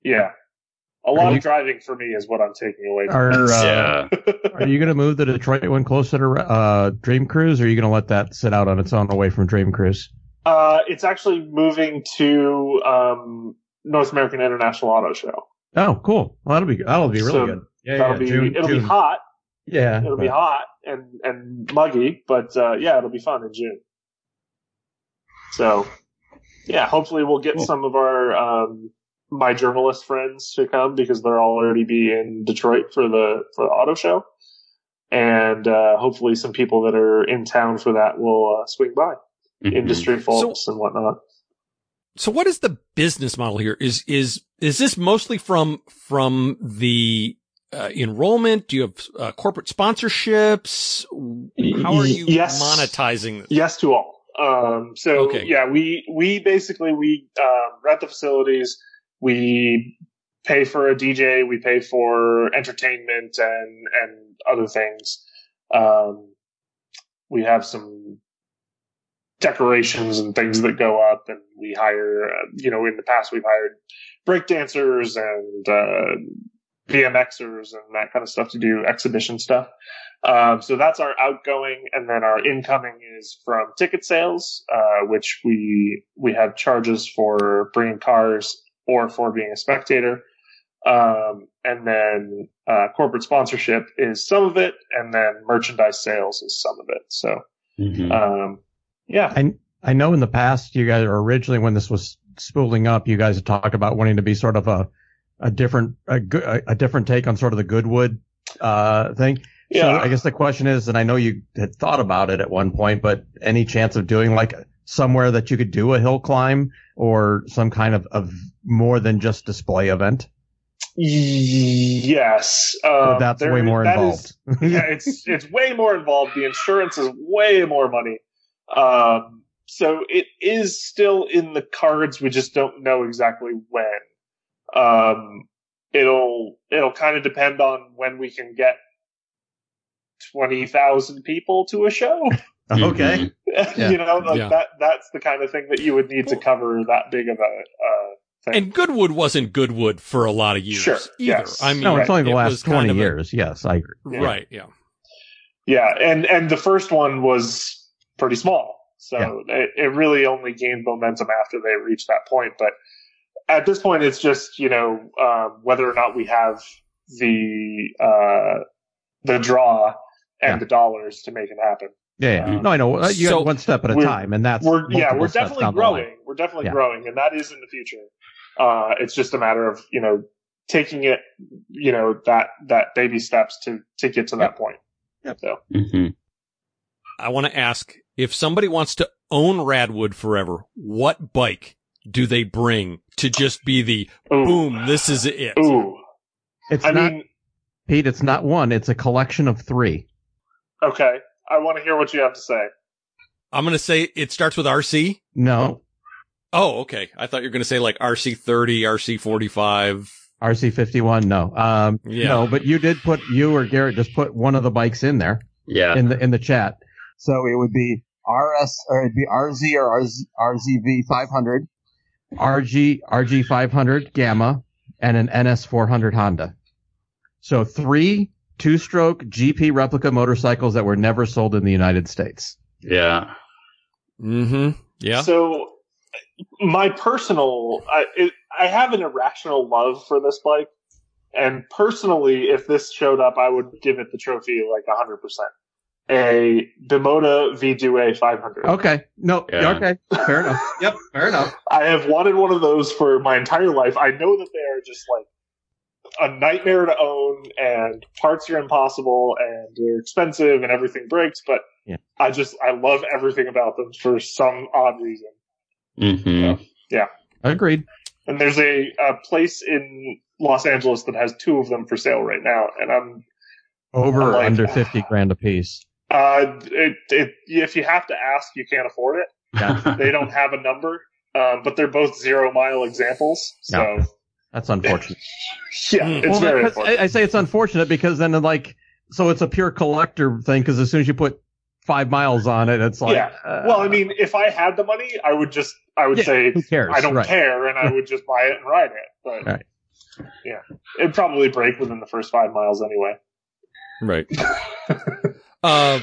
yeah, a lot you- of driving for me is what I'm taking away. From Are this. uh, yeah. are you going to move the Detroit one closer to uh, Dream Cruise, or are you going to let that sit out on its own away from Dream Cruise? Uh, it's actually moving to um, North American International Auto Show. Oh, cool. Well, that'll be that'll be really So good. Yeah, That'll yeah, be June- it'll June. be hot. Yeah, It'll be hot and and muggy, but uh, yeah, it'll be fun in June. So, yeah, hopefully we'll get Cool. some of our um, my journalist friends to come because they'll already be in Detroit for the for the auto show, and uh, hopefully some people that are in town for that will uh, swing by, Mhm. industry folks and whatnot. So what is the business model here? Is is is this mostly from from the uh, enrollment? Do you have uh, corporate sponsorships? How are you Yes. monetizing this? Yes to all. Um, so Okay. yeah, we we basically we um, rent the facilities. We pay for a DJ. We pay for entertainment and and other things. Um, we have some decorations and things that go up, and we hire. Uh, you know, in the past we've hired break dancers and uh, BMXers and that kind of stuff to do exhibition stuff. Um, so that's our outgoing, and then our incoming is from ticket sales, uh, which we we have charges for bringing cars or for being a spectator, um, and then uh, corporate sponsorship is some of it, and then merchandise sales is some of it. So Mhm. um, yeah, I I know in the past you guys, or originally when this was spooling up, you guys had talked about wanting to be sort of a a different a, a, different take on sort of the Goodwood uh thing. So yeah. I guess the question is, and I know you had thought about it at one point, but any chance of doing like somewhere that you could do a hill climb or some kind of, of more than just display event? Yes, um, that's there- way more that involved. is- yeah, it's it's way more involved. The insurance is way more money. Um, so it is still in the cards. We just don't know exactly when. Um, it'll it'll kind of depend on when we can get twenty thousand people to a show. okay. Yeah. you know, like Yeah. that that's the kind of thing that you would need to cover that big of a. Uh, thing. And Goodwood wasn't Goodwood for a lot of years Sure, either. yes. I mean, No, it's only the it last was kind 20 of a- years. Yes, I agree. Yeah. Right. Yeah. Yeah, and and the first one was pretty small, so it, it really only gained momentum after they reached that point. But at this point, it's just you know um, whether or not we have the uh, the draw and Yeah. the dollars to make it happen. Yeah, yeah. Um, no, I know. Uh, You so got one step at a time, and that's We're yeah, we're definitely down the line. growing. We're definitely Yeah. growing, and that is in the future. Uh, it's just a matter of you know taking it, you know that that baby steps to to get to that point. Yep. So Mhm. I want to ask if somebody wants to own Radwood forever, what bike do they bring to just be the ooh, boom? This is it. ooh. It's I not mean, Pete. It's not one. It's a collection of three. okay. I want to hear what you have to say. I'm going to say it starts with RC. No, Oh, okay. I thought you were going to say like RC 30, RC 45. RC fifty one. No, um, Yeah. no. But you did put you or Garrett just put one of the bikes in there Yeah. in the in the chat. So it would be RS or it'd be RZ or RZ, RZV five hundred, RG RG five hundred Gamma, and an NS four hundred Honda. So three two stroke GP replica motorcycles that were never sold in the United States. Yeah. Mm-hmm. Yeah. So, my personal, I, it, I have an irrational love for this bike, and personally, if this showed up, I would give it the trophy like hundred percent. A Bimota V Due 500. Okay. No. Yeah. Okay. Fair enough. Yep. Fair enough. I have wanted one of those for my entire life. I know that they are just like a nightmare to own, and parts are impossible, and they're expensive, and everything breaks. But Yeah. I just I love everything about them for some odd reason. Mm-hmm. Agreed. And there's a, a place in Los Angeles that has two of them for sale right now, and I'm Over I or like- under fifty grand a piece. Uh, it, it, if you have to ask, you can't afford it. They don't have a number, um, but they're both zero mile examples. So No. That's unfortunate. yeah, it's well, very unfortunate. I, I say it's unfortunate because then like, so it's a pure collector thing because as soon as you put five miles on it, it's like, Yeah. uh, Well, I mean, if I had the money, I would just, I would Yeah, say, who cares? I don't Right. care, and I would just buy it and ride it. But Right. yeah, it'd probably break within the first five miles anyway. Right. uh,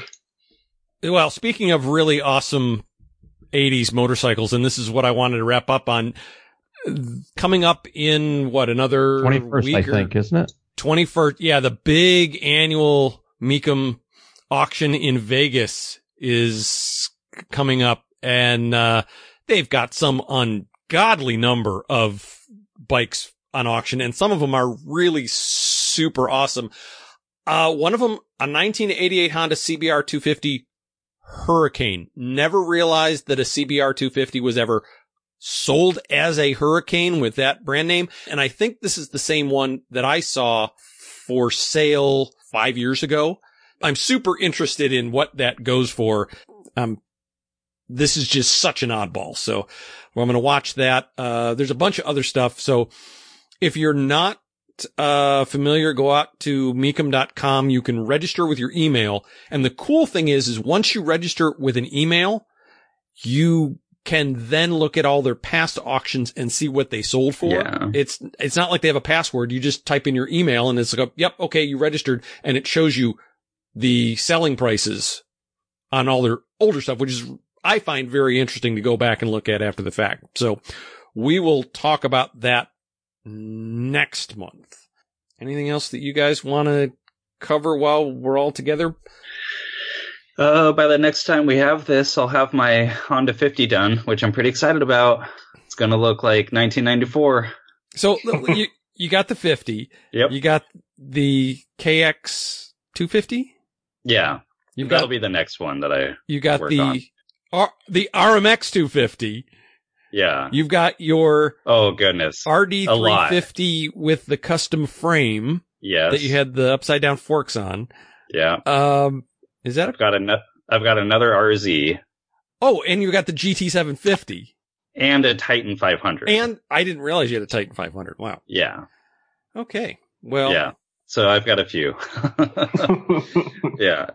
well, speaking of really awesome 80s motorcycles, and this is what I wanted to wrap up on. Coming up in what another twenty first, week I think, isn't it? 21st. Yeah, the big annual Mecum auction in Vegas is coming up and, uh, they've got some ungodly number of bikes on auction and some of them are really super awesome. Uh, one of them, a 1988 Honda CBR 250 Hurricane. Never realized that a CBR 250 was ever sold as a Hurricane with that brand name. And I think this is the same one that I saw for sale five years ago. I'm super interested in what that goes for. Um, this is just such an oddball. So well, I'm going to watch that. Uh, there's a bunch of other stuff. So if you're not uh, familiar, go out to mecum.com. You can register with your email. And the cool thing is, is once you register with an email, you can then look at all their past auctions and see what they sold for. Yeah. It's, it's not like they have a password. You just type in your email and it's like, yep, okay, you registered and it shows you the selling prices on all their older stuff, which is, I find very interesting to go back and look at after the fact. So we will talk about that next month. Anything else that you guys want to cover while we're all together? Uh, by the next time we have this, I'll have my Honda 50 done, which I'm pretty excited about. It's gonna look like 1994. So you, you got the 50. Yep. You got the KX 250. Yeah. You've That'll got, be the next one that I. you got work the, on. R, the RMX 250. Yeah. You've got your Oh goodness. RD A lot. 350 with the custom frame Yes. that you had the upside down forks on. Yeah. Um, is that, I've got another I've got another RZ oh, and you got the GT 750 and a Titan 500. and I didn't realize you had a Titan 500. Wow. yeah. Okay. Well, yeah. So I've got a few. yeah.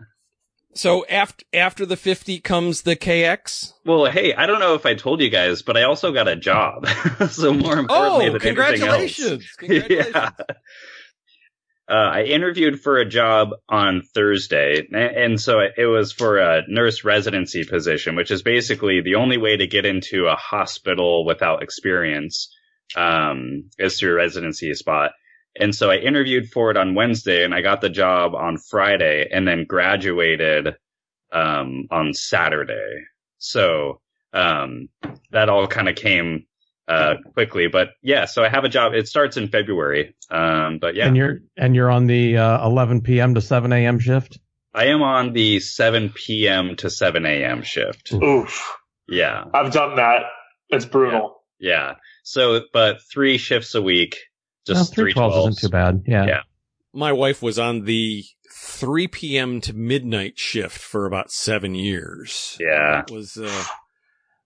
So after, after the 50 comes the KX. Well, hey, I don't know if I told you guys, but I also got a job. so more importantly Oh, than anything else. congratulations. Congratulations. yeah. Uh, I interviewed for a job on Thursday, and so it was for a nurse residency position, which is basically the only way to get into a hospital without experience um, is through a residency spot. And so I interviewed for it on Wednesday, and I got the job on Friday, and then graduated um, on Saturday. So um, that all kind of came uh, quickly. But yeah, so I have a job. It starts in February. Um, but yeah, And you're and you're on the uh, 11 p.m. to 7 a.m. shift. I am on the 7 p.m. to 7 a.m. shift. Oof. Yeah, I've done that. It's brutal. yeah. So, but three shifts a week, just no, three 312 isn't too bad. Yeah. Yeah. My wife was on the 3 p.m. to midnight shift for about seven years. Yeah. That was, uh,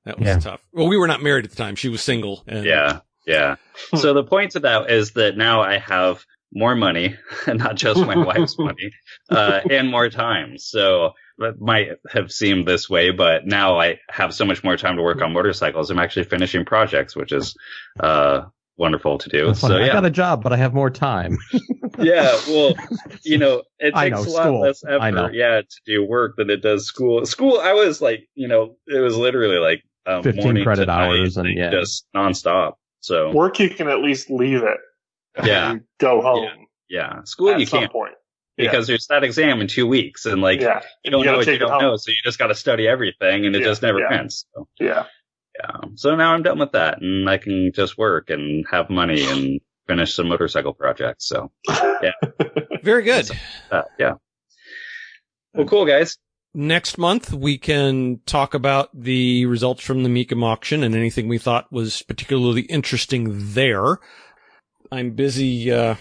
that was Yeah. tough. Well, we were not married at the time. She was single. And Yeah, yeah. so the point to that is that now I have more money, and not just my wife's money, uh, and more time. So it might have seemed this way, but now I have so much more time to work on motorcycles. I'm actually finishing projects, which is uh, wonderful to do. That's funny. So I yeah, got a job, but I have more time. yeah. Well, you know, it takes know, a lot school. less I know. effort, yeah, to do work than it does school. School, I was like, you know, it was literally like um, 15 credit to night, hours and, yeah. just nonstop. So Work, you can at least leave it. Yeah. and Go home yeah, school at you can't. point. Yeah. because there's that exam in two weeks, and like yeah, you don't You know what you don't home. know, so you just got to study everything, and it Yeah, just never yeah. ends. So, yeah. Yeah. So now I'm done with that, and I can just work and have money and finish some motorcycle projects. So yeah. Very good. uh, yeah. Well, cool guys. Next month, we can talk about the results from the Mecum auction and anything we thought was particularly interesting there. I'm busy, uh,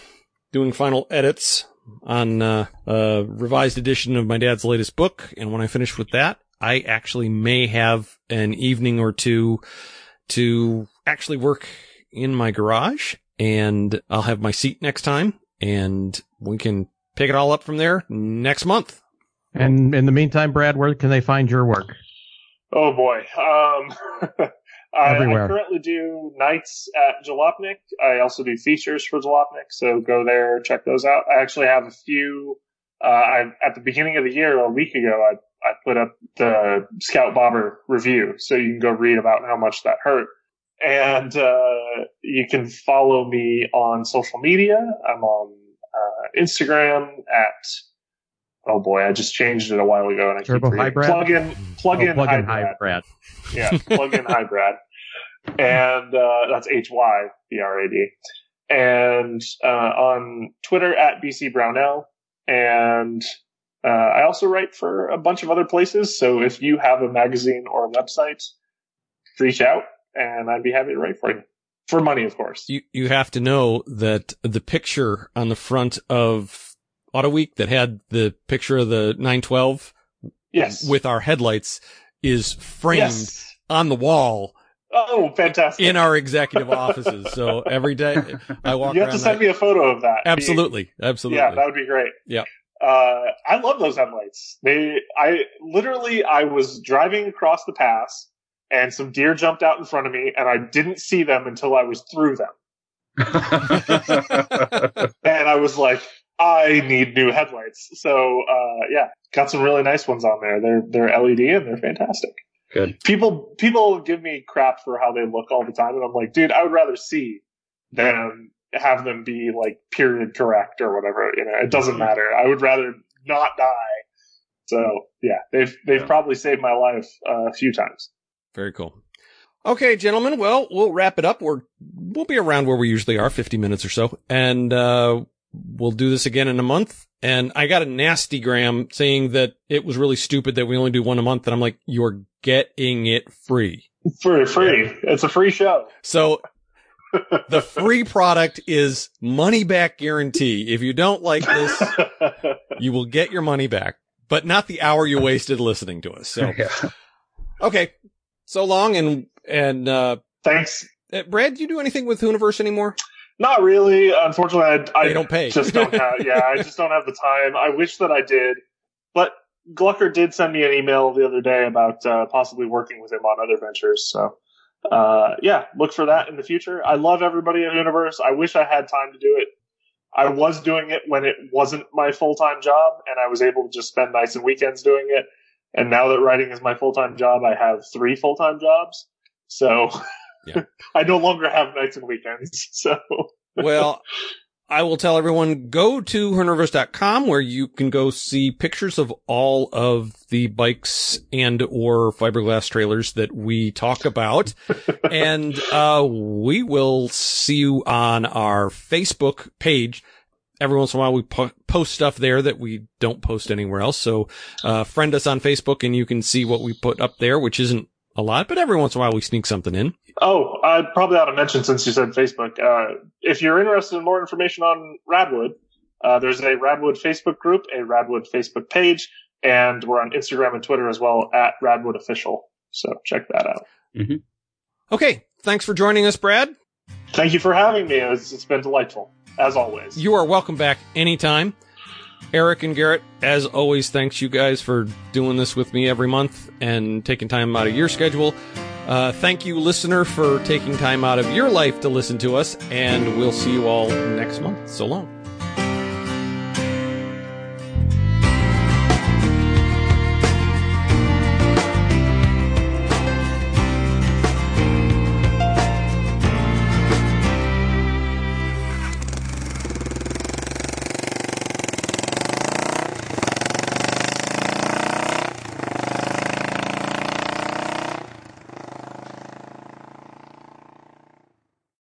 doing final edits on, uh, a revised edition of my dad's latest book. And when I finish with that, I actually may have an evening or two to actually work in my garage and I'll have my seat next time and we can pick it all up from there next month. And in the meantime, Brad, where can they find your work? Oh boy. Um, I, I currently do nights at Jalopnik. I also do features for Jalopnik, so go there, check those out. I actually have a few. Uh, I, at the beginning of the year, a week ago, I, I put up the Scout Bobber review, so you can go read about how much that hurt. And uh, you can follow me on social media. I'm on uh, Instagram at. Oh boy, I just changed it a while ago, and I Turbo keep. Hybrid? plug in plug in Oh, plug hybrid. Brad. Yeah, plug in Hybrad. And uh, that's H Y B R A D. And uh, on Twitter at BC Brownell. And uh, I also write for a bunch of other places. So if you have a magazine or a website, reach out and I'd be happy to write for you. For money, of course. You you have to know that the picture on the front of Auto Week that had the picture of the 912 Yes. with our headlights is framed yes. on the wall Oh, fantastic. in our executive offices. So every day I walk you have to send I- me a photo of that. absolutely, absolutely. Yeah, that would be great. Yeah. Uh, I love those headlights. They, I literally, I was driving across the pass and some deer jumped out in front of me and I didn't see them until I was through them. And I was like, I need new headlights. So, uh, yeah, got some really nice ones on there. They're, they're LED and they're fantastic. Good. People, people give me crap for how they look all the time. And I'm like, dude, I would rather see than have them be like period correct or whatever. You know, it doesn't matter. I would rather not die. So yeah, they've, they've Yeah. probably saved my life uh, a few times. Very cool. Okay, gentlemen. Well, we'll wrap it up. We're, we'll be around where we usually are, 50 minutes or so. And, uh, we'll do this again in a month. And I got a nasty gram saying that it was really stupid that we only do one a month. And I'm like, you're getting it free. For free. It's a free show. So the free product is money back guarantee. If you don't like this, you will get your money back, but not the hour you wasted listening to us. So, Yeah. okay. So long. And, and, uh, Thanks. uh, Brad, do you do anything with Hooniverse anymore? Not really. Unfortunately, I, I don't pay. just don't have. Yeah, I just don't have the time. I wish that I did, but Glucker did send me an email the other day about uh, possibly working with him on other ventures. So, uh, yeah, look for that in the future. I love everybody at Hooniverse. I wish I had time to do it. I was doing it when it wasn't my full time job, and I was able to just spend nights and weekends doing it. And now that writing is my full time job, I have three full time jobs. So, Yeah. I no longer have nights and weekends. So. well, I will tell everyone go to hernerverse.com where you can go see pictures of all of the bikes and or fiberglass trailers that we talk about. and, uh, we will see you on our Facebook page. Every once in a while we po- post stuff there that we don't post anywhere else. So, uh, friend us on Facebook and you can see what we put up there, which isn't a lot, but every once in a while we sneak something in. Oh, I probably ought to mention since you said Facebook. Uh, if you're interested in more information on Radwood, uh, there's a Radwood Facebook group, a Radwood Facebook page, and we're on Instagram and Twitter as well at Radwood Official. So check that out. Okay. Thanks for joining us, Brad. Thank you for having me. It's, it's been delightful, as always. You are welcome back anytime. Eric and Garrett, as always, thanks you guys for doing this with me every month and taking time out of your schedule. Uh, thank you, listener, for taking time out of your life to listen to us, and we'll see you all next month. So long.